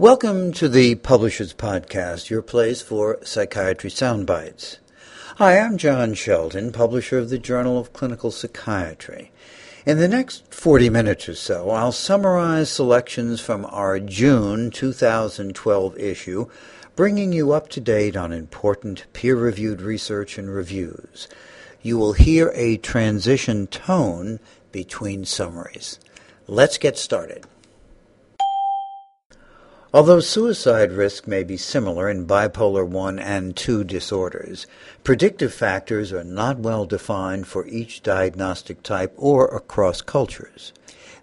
Welcome to the Publishers Podcast, your place for psychiatry soundbites. Hi, I'm John Shelton, publisher of the Journal of Clinical Psychiatry. In the next 40 minutes or so, I'll summarize selections from our June 2012 issue, bringing you up to date on important peer reviewed research and reviews. You will hear a transition tone between summaries. Let's get started. Although suicide risk may be similar in bipolar 1 and 2 disorders, predictive factors are not well defined for each diagnostic type or across cultures.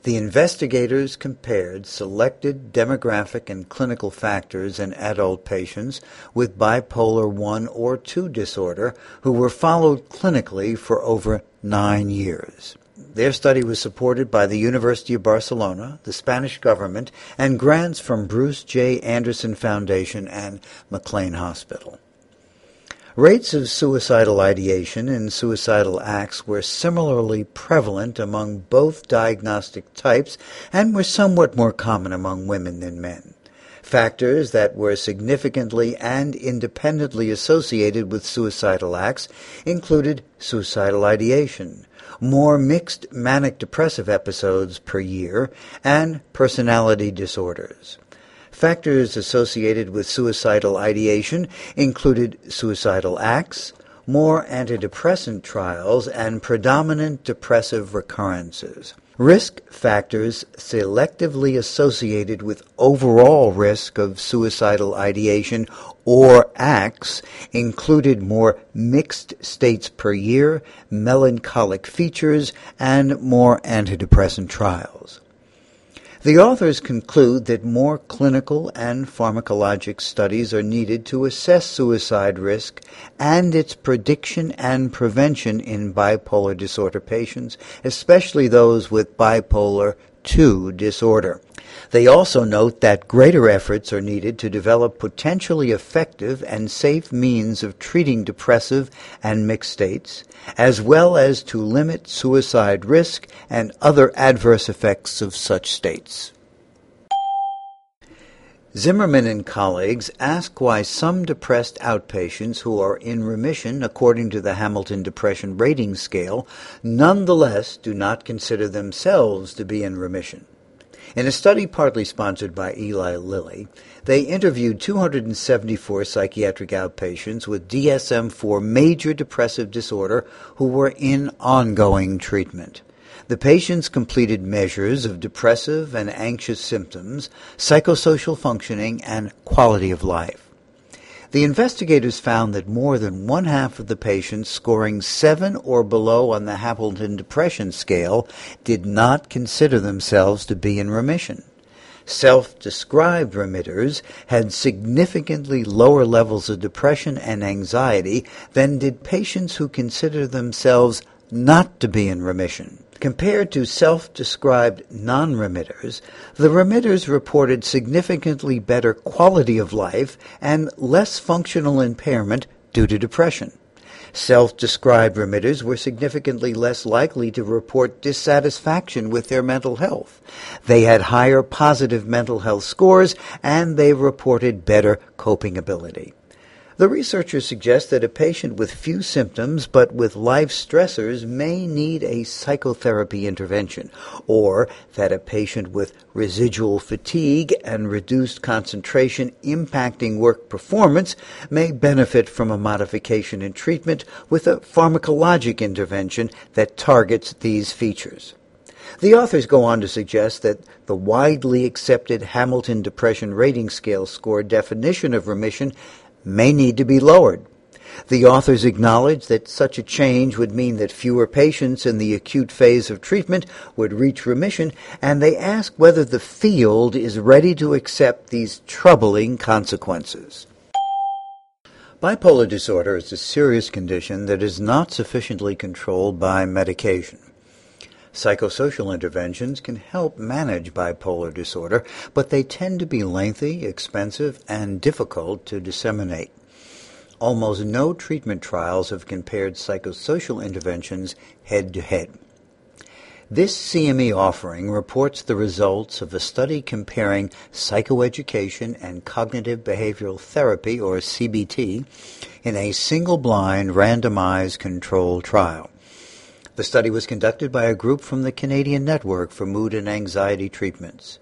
The investigators compared selected demographic and clinical factors in adult patients with bipolar 1 or 2 disorder who were followed clinically for over nine years. Their study was supported by the University of Barcelona, the Spanish government, and grants from Bruce J. Anderson Foundation and McLean Hospital. Rates of suicidal ideation and suicidal acts were similarly prevalent among both diagnostic types and were somewhat more common among women than men. Factors that were significantly and independently associated with suicidal acts included suicidal ideation, more mixed manic depressive episodes per year, and personality disorders. Factors associated with suicidal ideation included suicidal acts, more antidepressant trials, and predominant depressive recurrences. Risk factors selectively associated with overall risk of suicidal ideation or acts included more mixed states per year, melancholic features, and more antidepressant trials. The authors conclude that more clinical and pharmacologic studies are needed to assess suicide risk and its prediction and prevention in bipolar disorder patients, especially those with bipolar II disorder. They also note that greater efforts are needed to develop potentially effective and safe means of treating depressive and mixed states, as well as to limit suicide risk and other adverse effects of such states. Zimmerman and colleagues ask why some depressed outpatients who are in remission according to the Hamilton Depression Rating Scale nonetheless do not consider themselves to be in remission. In a study partly sponsored by Eli Lilly, they interviewed 274 psychiatric outpatients with DSM 4 major depressive disorder who were in ongoing treatment. The patients completed measures of depressive and anxious symptoms, psychosocial functioning, and quality of life. The investigators found that more than one half of the patients scoring seven or below on the Hamilton Depression Scale did not consider themselves to be in remission. Self described remitters had significantly lower levels of depression and anxiety than did patients who consider themselves not to be in remission. Compared to self described non remitters, the remitters reported significantly better quality of life and less functional impairment due to depression. Self described remitters were significantly less likely to report dissatisfaction with their mental health. They had higher positive mental health scores and they reported better coping ability. The researchers suggest that a patient with few symptoms but with life stressors may need a psychotherapy intervention, or that a patient with residual fatigue and reduced concentration impacting work performance may benefit from a modification in treatment with a pharmacologic intervention that targets these features. The authors go on to suggest that the widely accepted Hamilton Depression Rating Scale score definition of remission may need to be lowered. The authors acknowledge that such a change would mean that fewer patients in the acute phase of treatment would reach remission, and they ask whether the field is ready to accept these troubling consequences. Bipolar disorder is a serious condition that is not sufficiently controlled by medication. Psychosocial interventions can help manage bipolar disorder, but they tend to be lengthy, expensive, and difficult to disseminate. Almost no treatment trials have compared psychosocial interventions head to head. This CME offering reports the results of a study comparing psychoeducation and cognitive behavioral therapy, or CBT, in a single blind randomized controlled trial. The study was conducted by a group from the Canadian Network for Mood and Anxiety Treatments.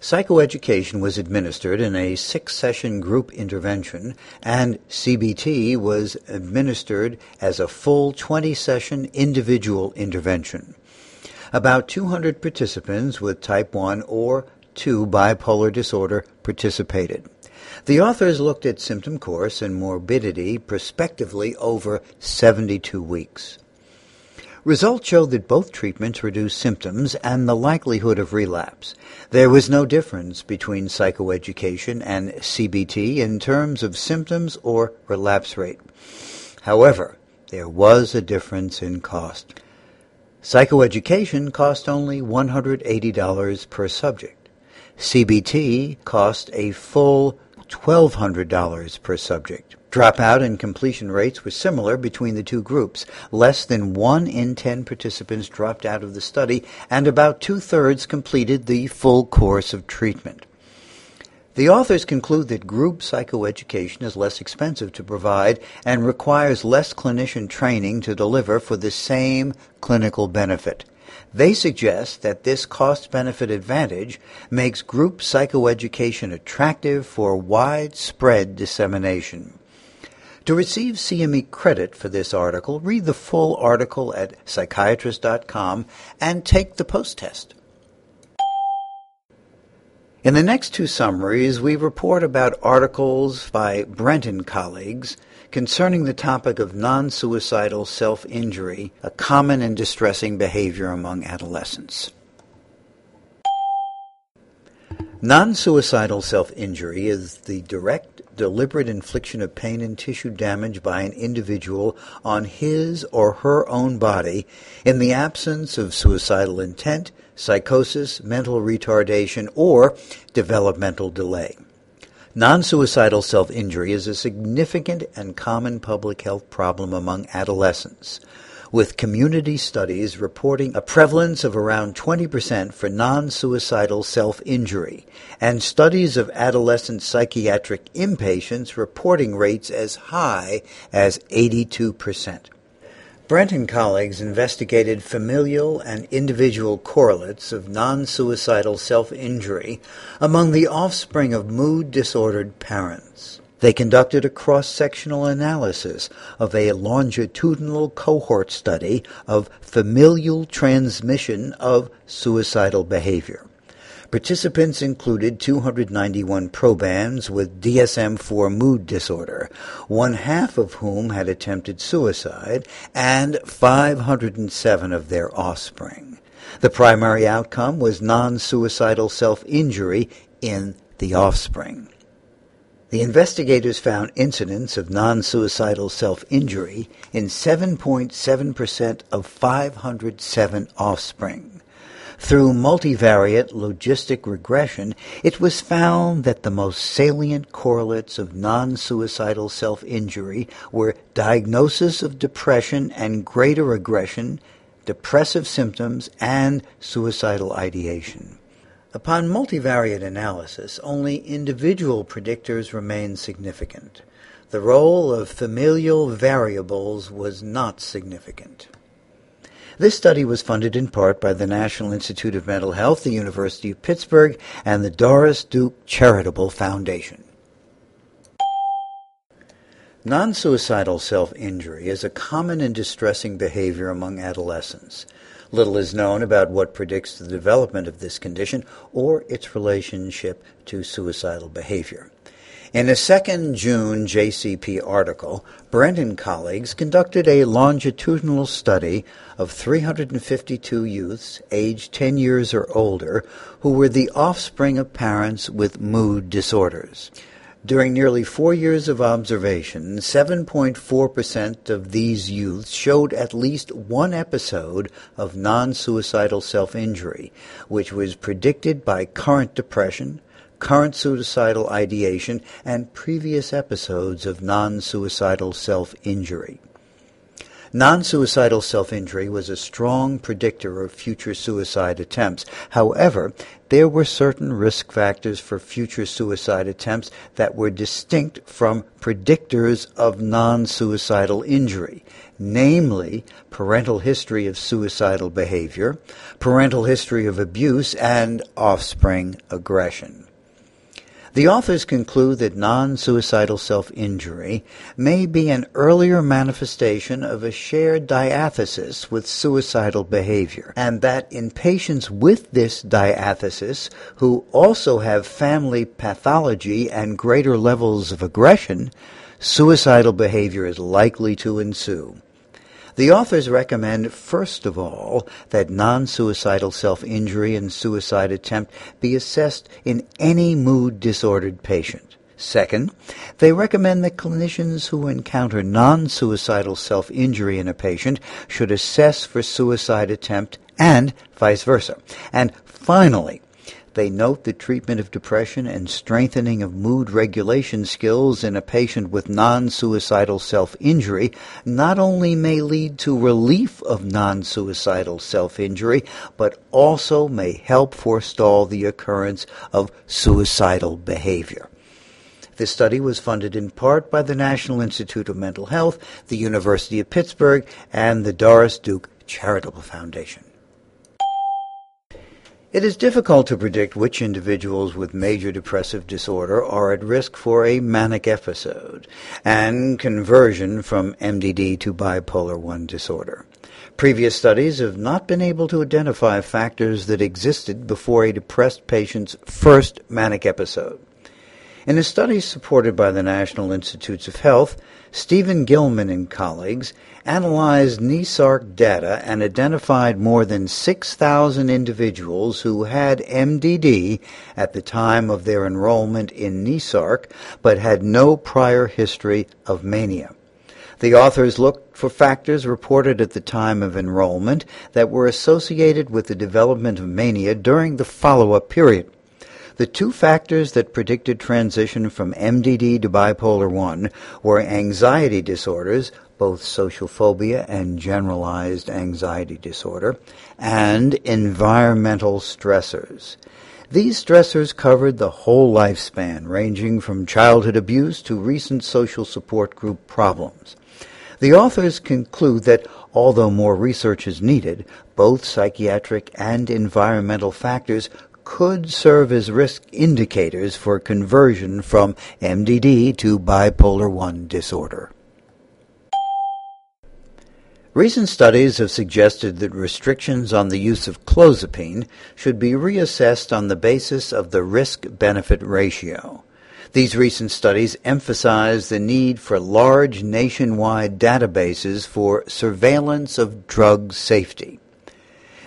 Psychoeducation was administered in a six session group intervention, and CBT was administered as a full 20 session individual intervention. About 200 participants with type 1 or 2 bipolar disorder participated. The authors looked at symptom course and morbidity prospectively over 72 weeks. Results showed that both treatments reduced symptoms and the likelihood of relapse. There was no difference between psychoeducation and CBT in terms of symptoms or relapse rate. However, there was a difference in cost. Psychoeducation cost only $180 per subject. CBT cost a full $1,200 per subject. Dropout and completion rates were similar between the two groups. Less than 1 in 10 participants dropped out of the study, and about two thirds completed the full course of treatment. The authors conclude that group psychoeducation is less expensive to provide and requires less clinician training to deliver for the same clinical benefit. They suggest that this cost benefit advantage makes group psychoeducation attractive for widespread dissemination. To receive CME credit for this article, read the full article at psychiatrist.com and take the post test. In the next two summaries, we report about articles by Brent and colleagues concerning the topic of non suicidal self injury, a common and distressing behavior among adolescents. Non suicidal self injury is the direct, deliberate infliction of pain and tissue damage by an individual on his or her own body in the absence of suicidal intent psychosis, mental retardation, or developmental delay. Non suicidal self injury is a significant and common public health problem among adolescents, with community studies reporting a prevalence of around 20% for non suicidal self injury, and studies of adolescent psychiatric inpatients reporting rates as high as 82%. Brent and colleagues investigated familial and individual correlates of non-suicidal self-injury among the offspring of mood-disordered parents. They conducted a cross-sectional analysis of a longitudinal cohort study of familial transmission of suicidal behavior. Participants included 291 probands with DSM-4 mood disorder, one half of whom had attempted suicide, and 507 of their offspring. The primary outcome was non-suicidal self-injury in the offspring. The investigators found incidents of non-suicidal self-injury in 7.7% of 507 offspring. Through multivariate logistic regression, it was found that the most salient correlates of non-suicidal self-injury were diagnosis of depression and greater aggression, depressive symptoms, and suicidal ideation. Upon multivariate analysis, only individual predictors remained significant. The role of familial variables was not significant. This study was funded in part by the National Institute of Mental Health, the University of Pittsburgh, and the Doris Duke Charitable Foundation. Non suicidal self injury is a common and distressing behavior among adolescents. Little is known about what predicts the development of this condition or its relationship to suicidal behavior. In a second June JCP article, Brent and colleagues conducted a longitudinal study of 352 youths aged 10 years or older who were the offspring of parents with mood disorders. During nearly four years of observation, 7.4% of these youths showed at least one episode of non suicidal self injury, which was predicted by current depression, current suicidal ideation, and previous episodes of non suicidal self injury. Non-suicidal self-injury was a strong predictor of future suicide attempts. However, there were certain risk factors for future suicide attempts that were distinct from predictors of non-suicidal injury, namely parental history of suicidal behavior, parental history of abuse, and offspring aggression. The authors conclude that non-suicidal self-injury may be an earlier manifestation of a shared diathesis with suicidal behavior, and that in patients with this diathesis who also have family pathology and greater levels of aggression, suicidal behavior is likely to ensue. The authors recommend, first of all, that non-suicidal self-injury and suicide attempt be assessed in any mood disordered patient. Second, they recommend that clinicians who encounter non-suicidal self-injury in a patient should assess for suicide attempt and vice versa. And finally, they note the treatment of depression and strengthening of mood regulation skills in a patient with non-suicidal self-injury not only may lead to relief of non-suicidal self-injury, but also may help forestall the occurrence of suicidal behavior. This study was funded in part by the National Institute of Mental Health, the University of Pittsburgh, and the Doris Duke Charitable Foundation. It is difficult to predict which individuals with major depressive disorder are at risk for a manic episode and conversion from MDD to bipolar 1 disorder. Previous studies have not been able to identify factors that existed before a depressed patient's first manic episode. In a study supported by the National Institutes of Health, Stephen Gilman and colleagues analyzed NESARC data and identified more than 6,000 individuals who had MDD at the time of their enrollment in NESARC but had no prior history of mania. The authors looked for factors reported at the time of enrollment that were associated with the development of mania during the follow-up period. The two factors that predicted transition from MDD to bipolar 1 were anxiety disorders, both social phobia and generalized anxiety disorder, and environmental stressors. These stressors covered the whole lifespan, ranging from childhood abuse to recent social support group problems. The authors conclude that although more research is needed, both psychiatric and environmental factors could serve as risk indicators for conversion from MDD to bipolar 1 disorder. Recent studies have suggested that restrictions on the use of clozapine should be reassessed on the basis of the risk-benefit ratio. These recent studies emphasize the need for large nationwide databases for surveillance of drug safety.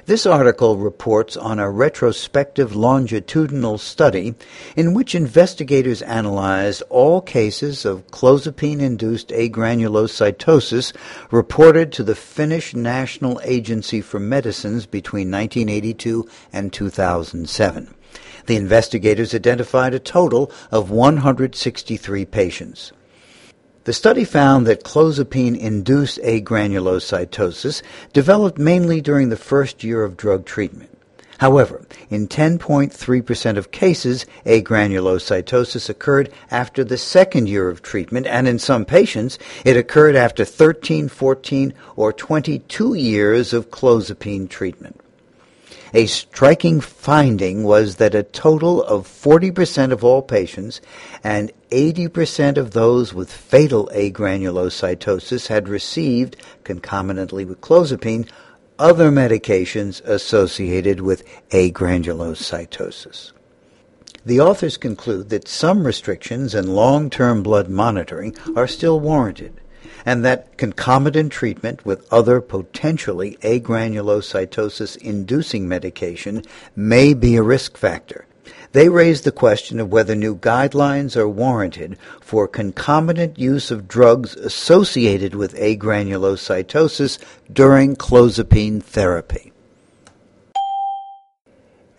This article reports on a retrospective longitudinal study in which investigators analyzed all cases of clozapine-induced agranulocytosis reported to the Finnish National Agency for Medicines between 1982 and 2007. The investigators identified a total of 163 patients. The study found that clozapine-induced agranulocytosis developed mainly during the first year of drug treatment. However, in 10.3% of cases, agranulocytosis occurred after the second year of treatment, and in some patients, it occurred after 13, 14, or 22 years of clozapine treatment. A striking finding was that a total of 40% of all patients and 80% of those with fatal agranulocytosis had received, concomitantly with clozapine, other medications associated with agranulocytosis. The authors conclude that some restrictions and long-term blood monitoring are still warranted and that concomitant treatment with other potentially agranulocytosis inducing medication may be a risk factor. They raise the question of whether new guidelines are warranted for concomitant use of drugs associated with agranulocytosis during clozapine therapy.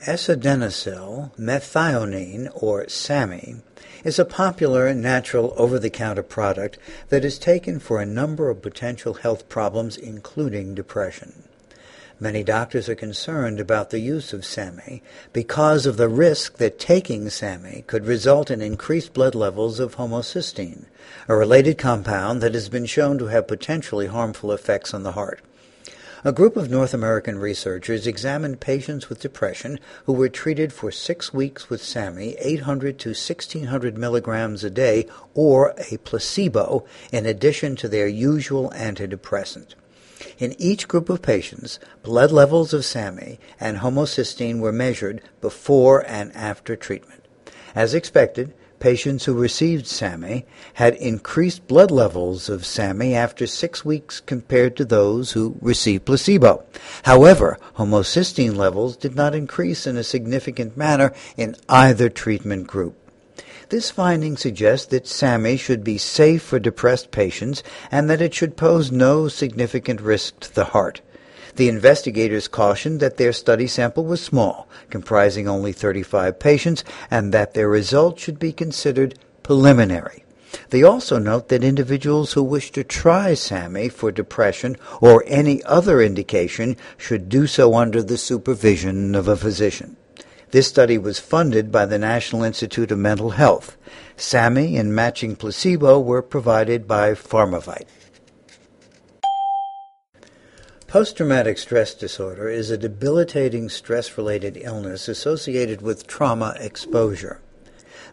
S-adenosyl methionine, or SAMe, is a popular natural over-the-counter product that is taken for a number of potential health problems including depression. Many doctors are concerned about the use of SAMe because of the risk that taking SAMe could result in increased blood levels of homocysteine, a related compound that has been shown to have potentially harmful effects on the heart. A group of North American researchers examined patients with depression who were treated for six weeks with SAMe 800 to 1600 milligrams a day or a placebo in addition to their usual antidepressant. In each group of patients, blood levels of SAMe and homocysteine were measured before and after treatment. As expected, patients who received SAMe had increased blood levels of SAMe after six weeks compared to those who received placebo. However, homocysteine levels did not increase in a significant manner in either treatment group. This finding suggests that SAMe should be safe for depressed patients and that it should pose no significant risk to the heart. The investigators cautioned that their study sample was small, comprising only 35 patients, and that their results should be considered preliminary. They also note that individuals who wish to try SAMe for depression or any other indication should do so under the supervision of a physician. This study was funded by the National Institute of Mental Health. SAMe and matching placebo were provided by Pharmavite. Post-traumatic stress disorder is a debilitating stress-related illness associated with trauma exposure.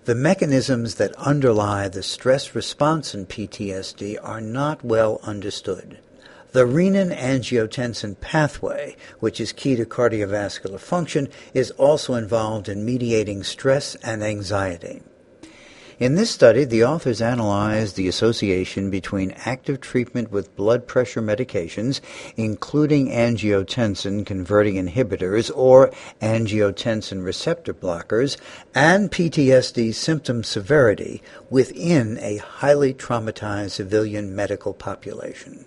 The mechanisms that underlie the stress response in PTSD are not well understood. The renin-angiotensin pathway, which is key to cardiovascular function, is also involved in mediating stress and anxiety. In this study, the authors analyzed the association between active treatment with blood pressure medications, including angiotensin converting inhibitors or angiotensin receptor blockers, and PTSD symptom severity within a highly traumatized civilian medical population.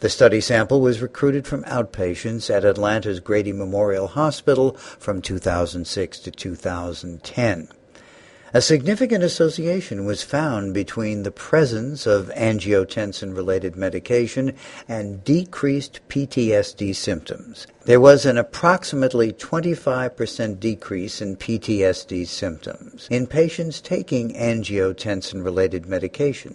The study sample was recruited from outpatients at Atlanta's Grady Memorial Hospital from 2006 to 2010. A significant association was found between the presence of angiotensin related medication and decreased PTSD symptoms. There was an approximately 25% decrease in PTSD symptoms in patients taking angiotensin related medication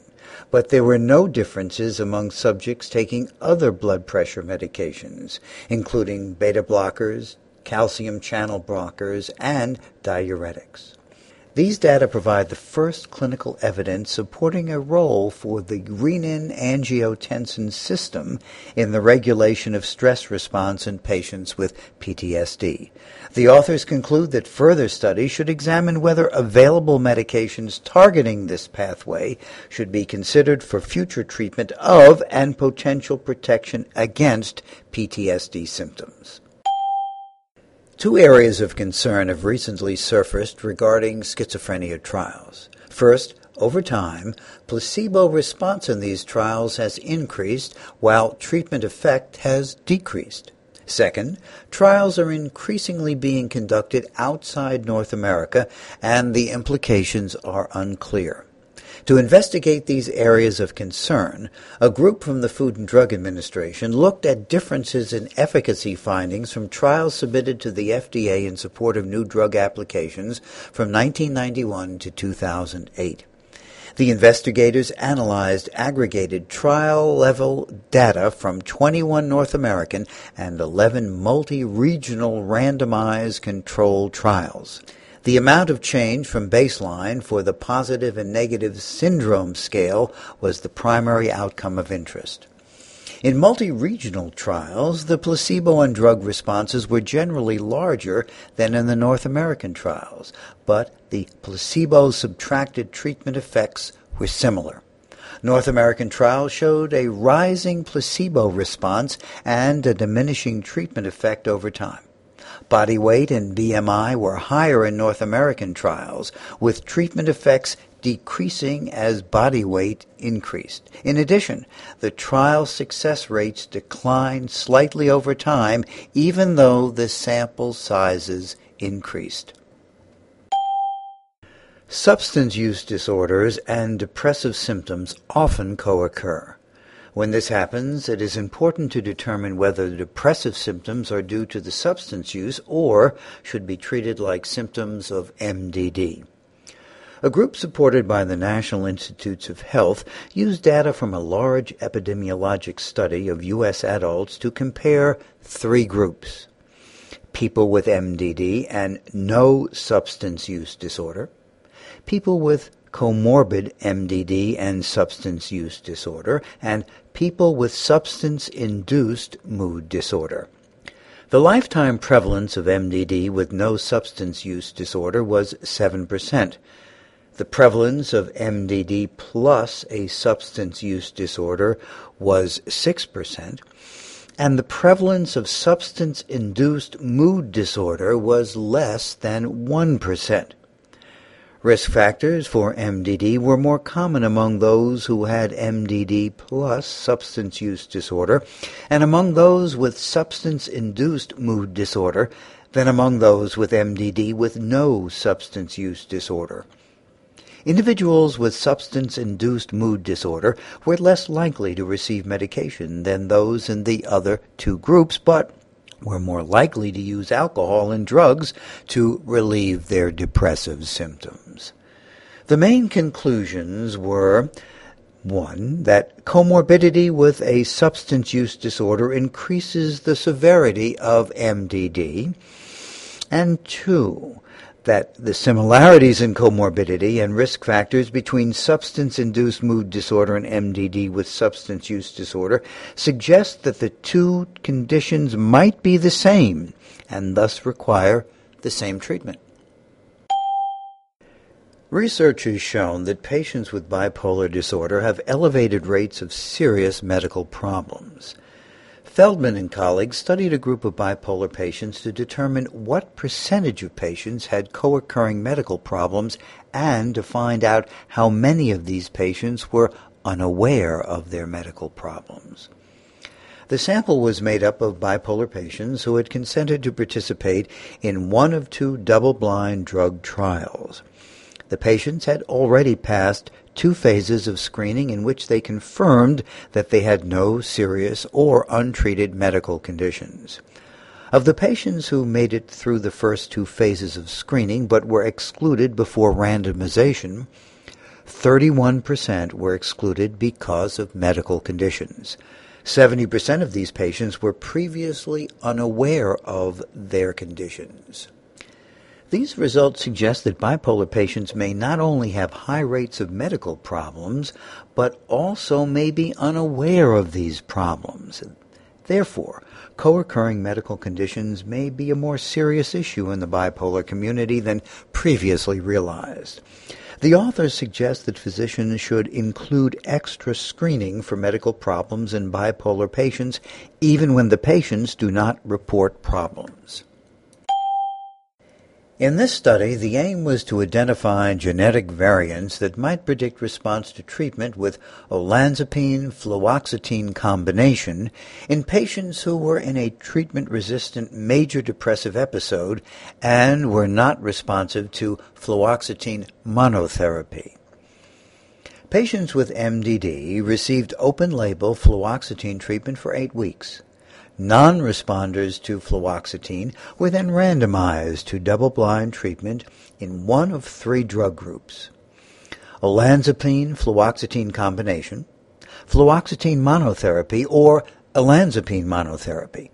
but there were no differences among subjects taking other blood pressure medications, including beta blockers, calcium channel blockers, and diuretics. These data provide the first clinical evidence supporting a role for the renin-angiotensin system in the regulation of stress response in patients with PTSD. The authors conclude that further studies should examine whether available medications targeting this pathway should be considered for future treatment of and potential protection against PTSD symptoms. Two areas of concern have recently surfaced regarding schizophrenia trials. First, over time, placebo response in these trials has increased while treatment effect has decreased. Second, trials are increasingly being conducted outside North America and the implications are unclear. To investigate these areas of concern, a group from the Food and Drug Administration looked at differences in efficacy findings from trials submitted to the FDA in support of new drug applications from 1991 to 2008. The investigators analyzed aggregated trial level data from 21 North American and 11 multi regional randomized controlled trials. The amount of change from baseline for the positive and negative syndrome scale was the primary outcome of interest. In multi-regional trials, the placebo and drug responses were generally larger than in the North American trials, but the placebo subtracted treatment effects were similar. North American trials showed a rising placebo response and a diminishing treatment effect over time. Body weight and BMI were higher in North American trials, with treatment effects decreasing as body weight increased. In addition, the trial success rates declined slightly over time, even though the sample sizes increased. Substance use disorders and depressive symptoms often co occur. When this happens, it is important to determine whether the depressive symptoms are due to the substance use or should be treated like symptoms of MDD. A group supported by the National Institutes of Health used data from a large epidemiologic study of U.S. adults to compare three groups people with MDD and no substance use disorder, people with comorbid MDD and substance use disorder, and people with substance induced mood disorder. The lifetime prevalence of MDD with no substance use disorder was 7%. The prevalence of MDD plus a substance use disorder was 6%, and the prevalence of substance induced mood disorder was less than 1%. Risk factors for MDD were more common among those who had MDD plus substance use disorder and among those with substance induced mood disorder than among those with MDD with no substance use disorder. Individuals with substance induced mood disorder were less likely to receive medication than those in the other two groups, but were more likely to use alcohol and drugs to relieve their depressive symptoms. The main conclusions were one, that comorbidity with a substance use disorder increases the severity of MDD, and two, that the similarities in comorbidity and risk factors between substance induced mood disorder and MDD with substance use disorder suggest that the two conditions might be the same and thus require the same treatment. Research has shown that patients with bipolar disorder have elevated rates of serious medical problems. Feldman and colleagues studied a group of bipolar patients to determine what percentage of patients had co occurring medical problems and to find out how many of these patients were unaware of their medical problems. The sample was made up of bipolar patients who had consented to participate in one of two double blind drug trials. The patients had already passed two phases of screening in which they confirmed that they had no serious or untreated medical conditions. Of the patients who made it through the first two phases of screening but were excluded before randomization, 31% were excluded because of medical conditions. 70% of these patients were previously unaware of their conditions. These results suggest that bipolar patients may not only have high rates of medical problems, but also may be unaware of these problems. Therefore, co occurring medical conditions may be a more serious issue in the bipolar community than previously realized. The authors suggest that physicians should include extra screening for medical problems in bipolar patients, even when the patients do not report problems. In this study, the aim was to identify genetic variants that might predict response to treatment with olanzapine fluoxetine combination in patients who were in a treatment resistant major depressive episode and were not responsive to fluoxetine monotherapy. Patients with MDD received open label fluoxetine treatment for eight weeks. Non-responders to fluoxetine were then randomized to double-blind treatment in one of three drug groups. Olanzapine fluoxetine combination, fluoxetine monotherapy, or olanzapine monotherapy.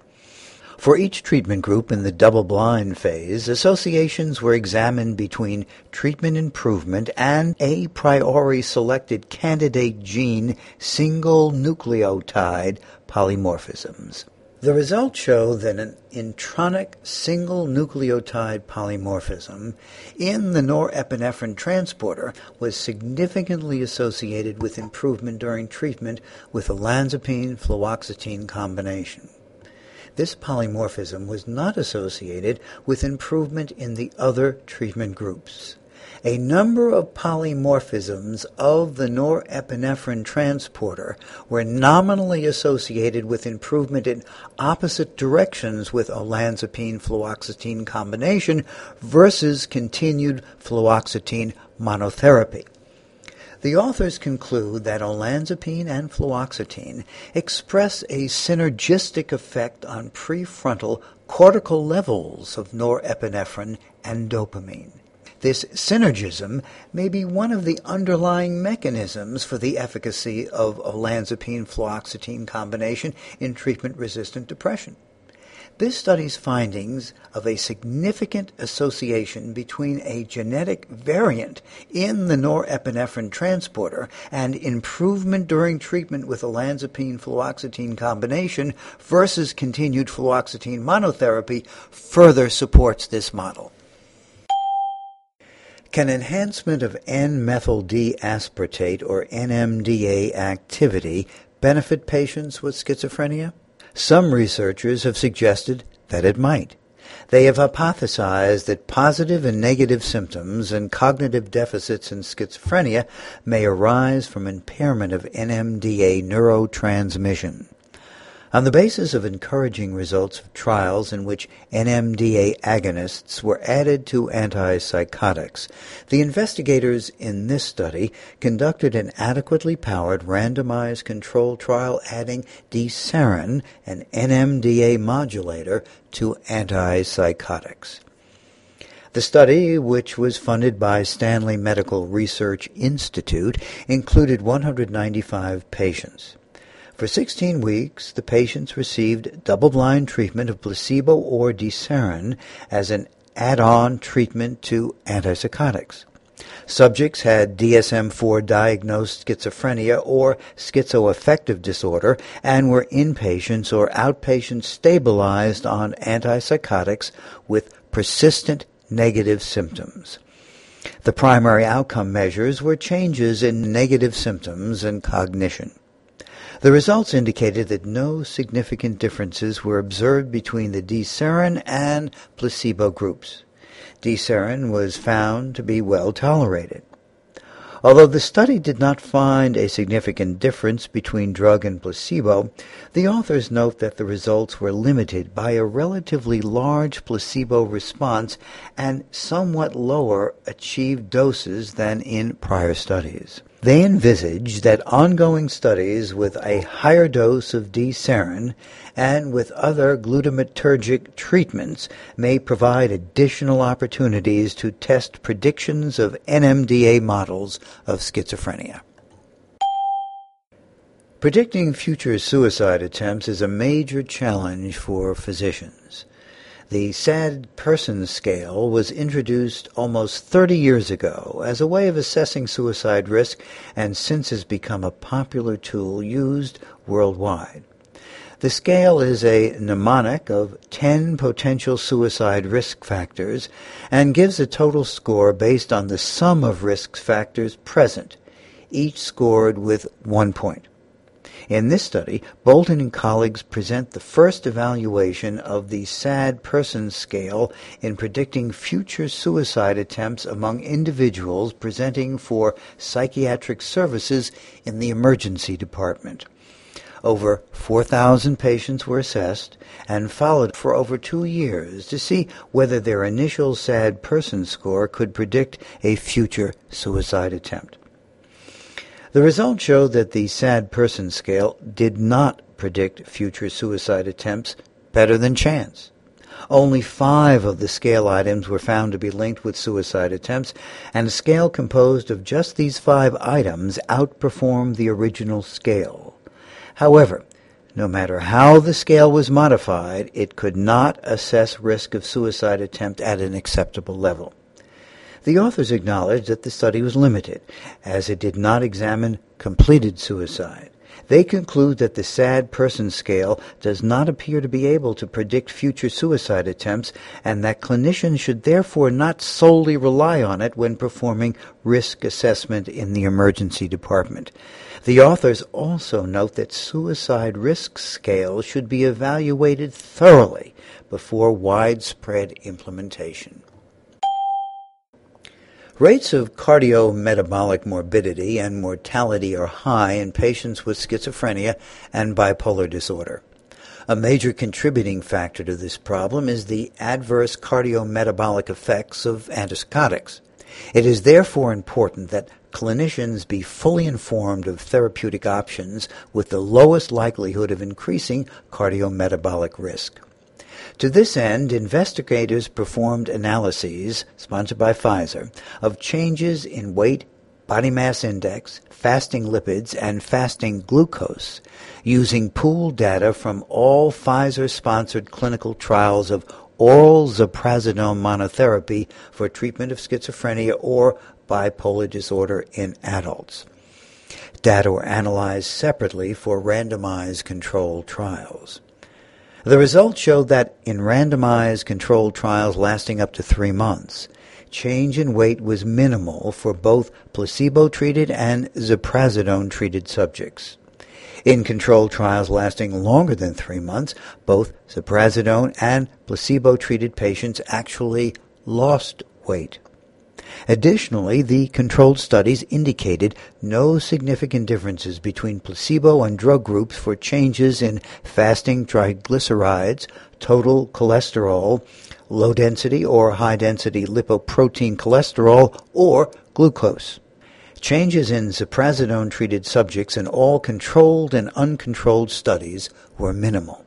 For each treatment group in the double-blind phase, associations were examined between treatment improvement and a priori selected candidate gene single nucleotide polymorphisms. The results show that an intronic single nucleotide polymorphism in the norepinephrine transporter was significantly associated with improvement during treatment with the olanzapine fluoxetine combination. This polymorphism was not associated with improvement in the other treatment groups a number of polymorphisms of the norepinephrine transporter were nominally associated with improvement in opposite directions with olanzapine fluoxetine combination versus continued fluoxetine monotherapy. The authors conclude that olanzapine and fluoxetine express a synergistic effect on prefrontal cortical levels of norepinephrine and dopamine. This synergism may be one of the underlying mechanisms for the efficacy of olanzapine fluoxetine combination in treatment resistant depression. This study's findings of a significant association between a genetic variant in the norepinephrine transporter and improvement during treatment with olanzapine fluoxetine combination versus continued fluoxetine monotherapy further supports this model. Can enhancement of N-methyl D-aspartate or NMDA activity benefit patients with schizophrenia? Some researchers have suggested that it might. They have hypothesized that positive and negative symptoms and cognitive deficits in schizophrenia may arise from impairment of NMDA neurotransmission. On the basis of encouraging results of trials in which NMDA agonists were added to antipsychotics, the investigators in this study conducted an adequately powered randomized control trial adding D-serine, an NMDA modulator, to antipsychotics. The study, which was funded by Stanley Medical Research Institute, included 195 patients. For 16 weeks, the patients received double-blind treatment of placebo or D-serine as an add-on treatment to antipsychotics. Subjects had DSM-4 diagnosed schizophrenia or schizoaffective disorder and were inpatients or outpatients stabilized on antipsychotics with persistent negative symptoms. The primary outcome measures were changes in negative symptoms and cognition. The results indicated that no significant differences were observed between the D-serine and placebo groups. D-serine was found to be well tolerated. Although the study did not find a significant difference between drug and placebo, the authors note that the results were limited by a relatively large placebo response and somewhat lower achieved doses than in prior studies. They envisage that ongoing studies with a higher dose of D-serine and with other glutamatergic treatments may provide additional opportunities to test predictions of NMDA models of schizophrenia. Predicting future suicide attempts is a major challenge for physicians. The Sad Person Scale was introduced almost 30 years ago as a way of assessing suicide risk and since has become a popular tool used worldwide. The scale is a mnemonic of 10 potential suicide risk factors and gives a total score based on the sum of risk factors present, each scored with one point. In this study, Bolton and colleagues present the first evaluation of the SAD person scale in predicting future suicide attempts among individuals presenting for psychiatric services in the emergency department. Over 4,000 patients were assessed and followed for over two years to see whether their initial SAD person score could predict a future suicide attempt. The results showed that the sad person scale did not predict future suicide attempts better than chance. Only five of the scale items were found to be linked with suicide attempts, and a scale composed of just these five items outperformed the original scale. However, no matter how the scale was modified, it could not assess risk of suicide attempt at an acceptable level. The authors acknowledged that the study was limited, as it did not examine completed suicide, They conclude that the SAD person scale does not appear to be able to predict future suicide attempts and that clinicians should therefore not solely rely on it when performing risk assessment in the emergency department. The authors also note that suicide risk scales should be evaluated thoroughly before widespread implementation. Rates of cardiometabolic morbidity and mortality are high in patients with schizophrenia and bipolar disorder. A major contributing factor to this problem is the adverse cardiometabolic effects of antipsychotics. It is therefore important that clinicians be fully informed of therapeutic options with the lowest likelihood of increasing cardiometabolic risk. To this end, investigators performed analyses, sponsored by Pfizer, of changes in weight, body mass index, fasting lipids, and fasting glucose using pooled data from all Pfizer-sponsored clinical trials of oral ziprasidone monotherapy for treatment of schizophrenia or bipolar disorder in adults. Data were analyzed separately for randomized controlled trials. The results showed that in randomized controlled trials lasting up to three months, change in weight was minimal for both placebo-treated and ziprasidone-treated subjects. In controlled trials lasting longer than three months, both ziprasidone and placebo-treated patients actually lost weight. Additionally, the controlled studies indicated no significant differences between placebo and drug groups for changes in fasting triglycerides, total cholesterol, low density or high density lipoprotein cholesterol, or glucose. Changes in ziprasidone treated subjects in all controlled and uncontrolled studies were minimal.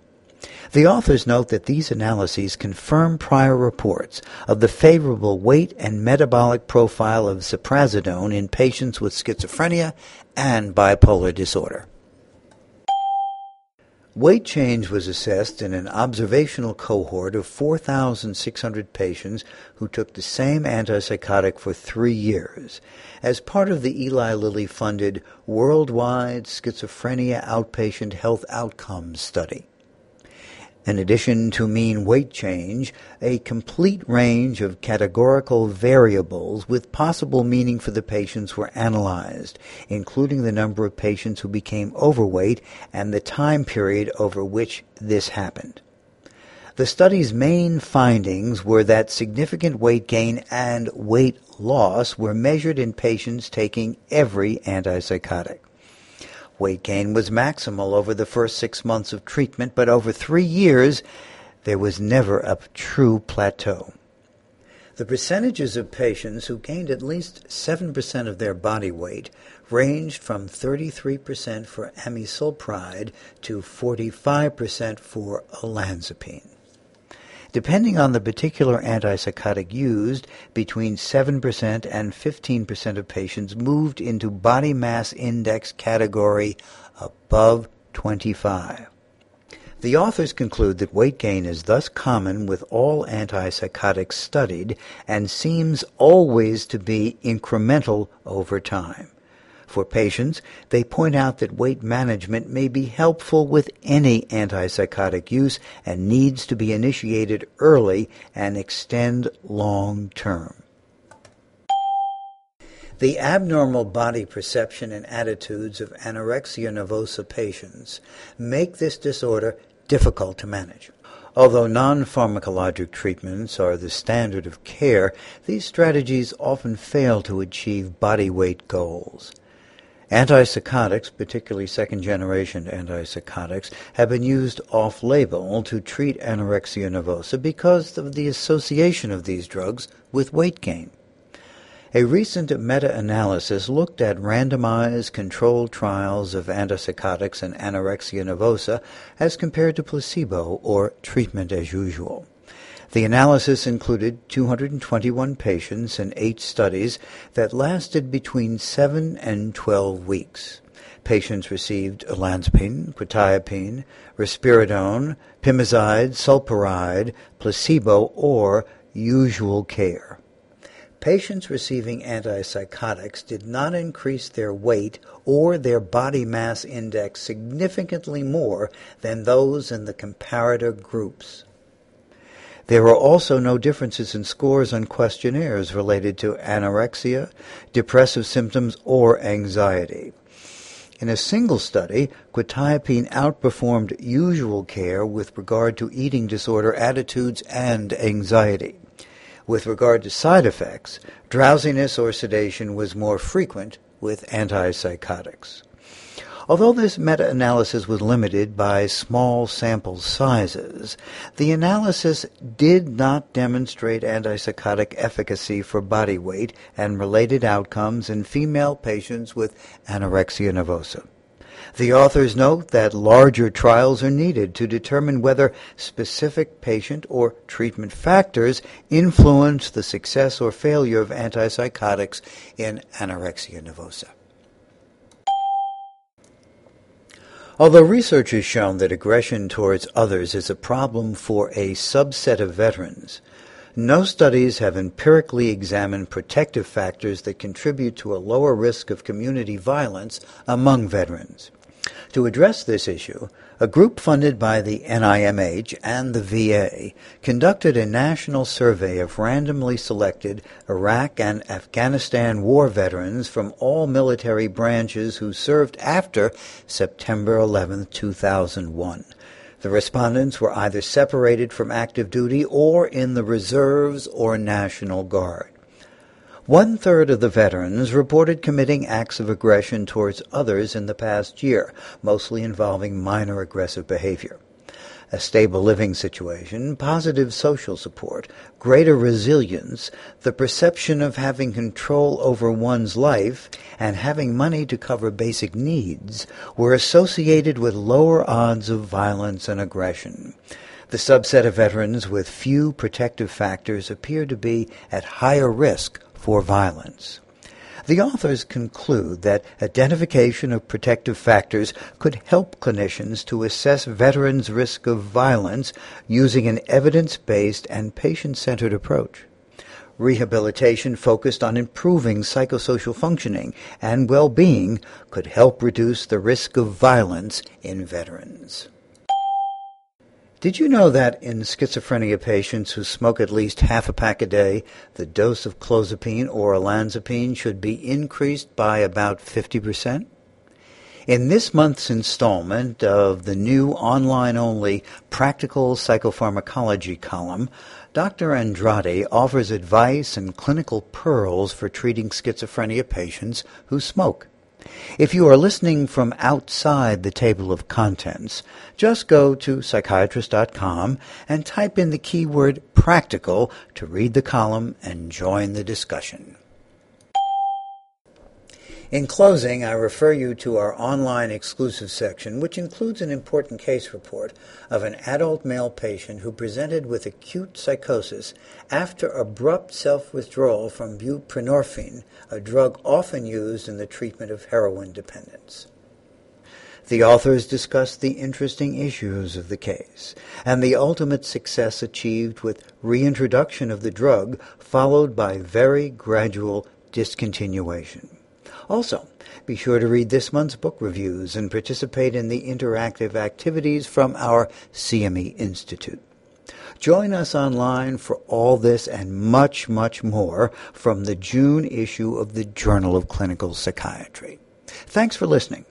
The authors note that these analyses confirm prior reports of the favorable weight and metabolic profile of ziprasidone in patients with schizophrenia and bipolar disorder. Weight change was assessed in an observational cohort of 4,600 patients who took the same antipsychotic for three years as part of the Eli Lilly funded Worldwide Schizophrenia Outpatient Health Outcomes Study. In addition to mean weight change, a complete range of categorical variables with possible meaning for the patients were analyzed, including the number of patients who became overweight and the time period over which this happened. The study's main findings were that significant weight gain and weight loss were measured in patients taking every antipsychotic. Weight gain was maximal over the first six months of treatment, but over three years, there was never a true plateau. The percentages of patients who gained at least 7% of their body weight ranged from 33% for amisulpride to 45% for olanzapine. Depending on the particular antipsychotic used, between 7% and 15% of patients moved into body mass index category above 25. The authors conclude that weight gain is thus common with all antipsychotics studied and seems always to be incremental over time. For patients, they point out that weight management may be helpful with any antipsychotic use and needs to be initiated early and extend long term. The abnormal body perception and attitudes of anorexia nervosa patients make this disorder difficult to manage. Although non-pharmacologic treatments are the standard of care, these strategies often fail to achieve body weight goals. Antipsychotics, particularly second generation antipsychotics, have been used off label to treat anorexia nervosa because of the association of these drugs with weight gain. A recent meta analysis looked at randomized controlled trials of antipsychotics and anorexia nervosa as compared to placebo or treatment as usual. The analysis included 221 patients in eight studies that lasted between 7 and 12 weeks. Patients received olanzapine, quetiapine, risperidone, pimozide, sulpiride, placebo, or usual care. patients receiving antipsychotics did not increase their weight or their body mass index significantly more than those in the comparator groups. There were also no differences in scores on questionnaires related to anorexia, depressive symptoms, or anxiety. In a single study, quetiapine outperformed usual care with regard to eating disorder attitudes and anxiety. With regard to side effects, drowsiness or sedation was more frequent with antipsychotics. Although this meta-analysis was limited by small sample sizes, the analysis did not demonstrate antipsychotic efficacy for body weight and related outcomes in female patients with anorexia nervosa. The authors note that larger trials are needed to determine whether specific patient or treatment factors influence the success or failure of antipsychotics in anorexia nervosa. Although research has shown that aggression towards others is a problem for a subset of veterans, no studies have empirically examined protective factors that contribute to a lower risk of community violence among veterans. To address this issue, a group funded by the NIMH and the VA conducted a national survey of randomly selected Iraq and Afghanistan war veterans from all military branches who served after September 11, 2001. The respondents were either separated from active duty or in the reserves or National Guard. One third of the veterans reported committing acts of aggression towards others in the past year, mostly involving minor aggressive behavior. A stable living situation, positive social support, greater resilience, the perception of having control over one's life, and having money to cover basic needs were associated with lower odds of violence and aggression. The subset of veterans with few protective factors appear to be at higher risk for violence. The authors conclude that identification of protective factors could help clinicians to assess veterans' risk of violence using an evidence-based and patient-centered approach. Rehabilitation focused on improving psychosocial functioning and well-being could help reduce the risk of violence in veterans. Did you know that in schizophrenia patients who smoke at least half a pack a day, the dose of clozapine or olanzapine should be increased by about 50%? In this month's installment of the new online-only Practical Psychopharmacology column, Dr. Andrade offers advice and clinical pearls for treating schizophrenia patients who smoke. If you are listening from outside the table of contents, just go to psychiatrist.com and type in the keyword practical to read the column and join the discussion. In closing, I refer you to our online exclusive section, which includes an important case report of an adult male patient who presented with acute psychosis after abrupt self-withdrawal from buprenorphine, a drug often used in the treatment of heroin dependence. The authors discuss the interesting issues of the case and the ultimate success achieved with reintroduction of the drug followed by very gradual discontinuation. Also, be sure to read this month's book reviews and participate in the interactive activities from our CME Institute. Join us online for all this and much, much more from the June issue of the Journal of Clinical Psychiatry. Thanks for listening.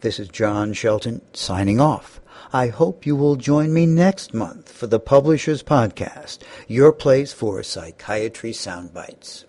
This is John Shelton signing off. I hope you will join me next month for the Publishers Podcast, your place for psychiatry soundbites.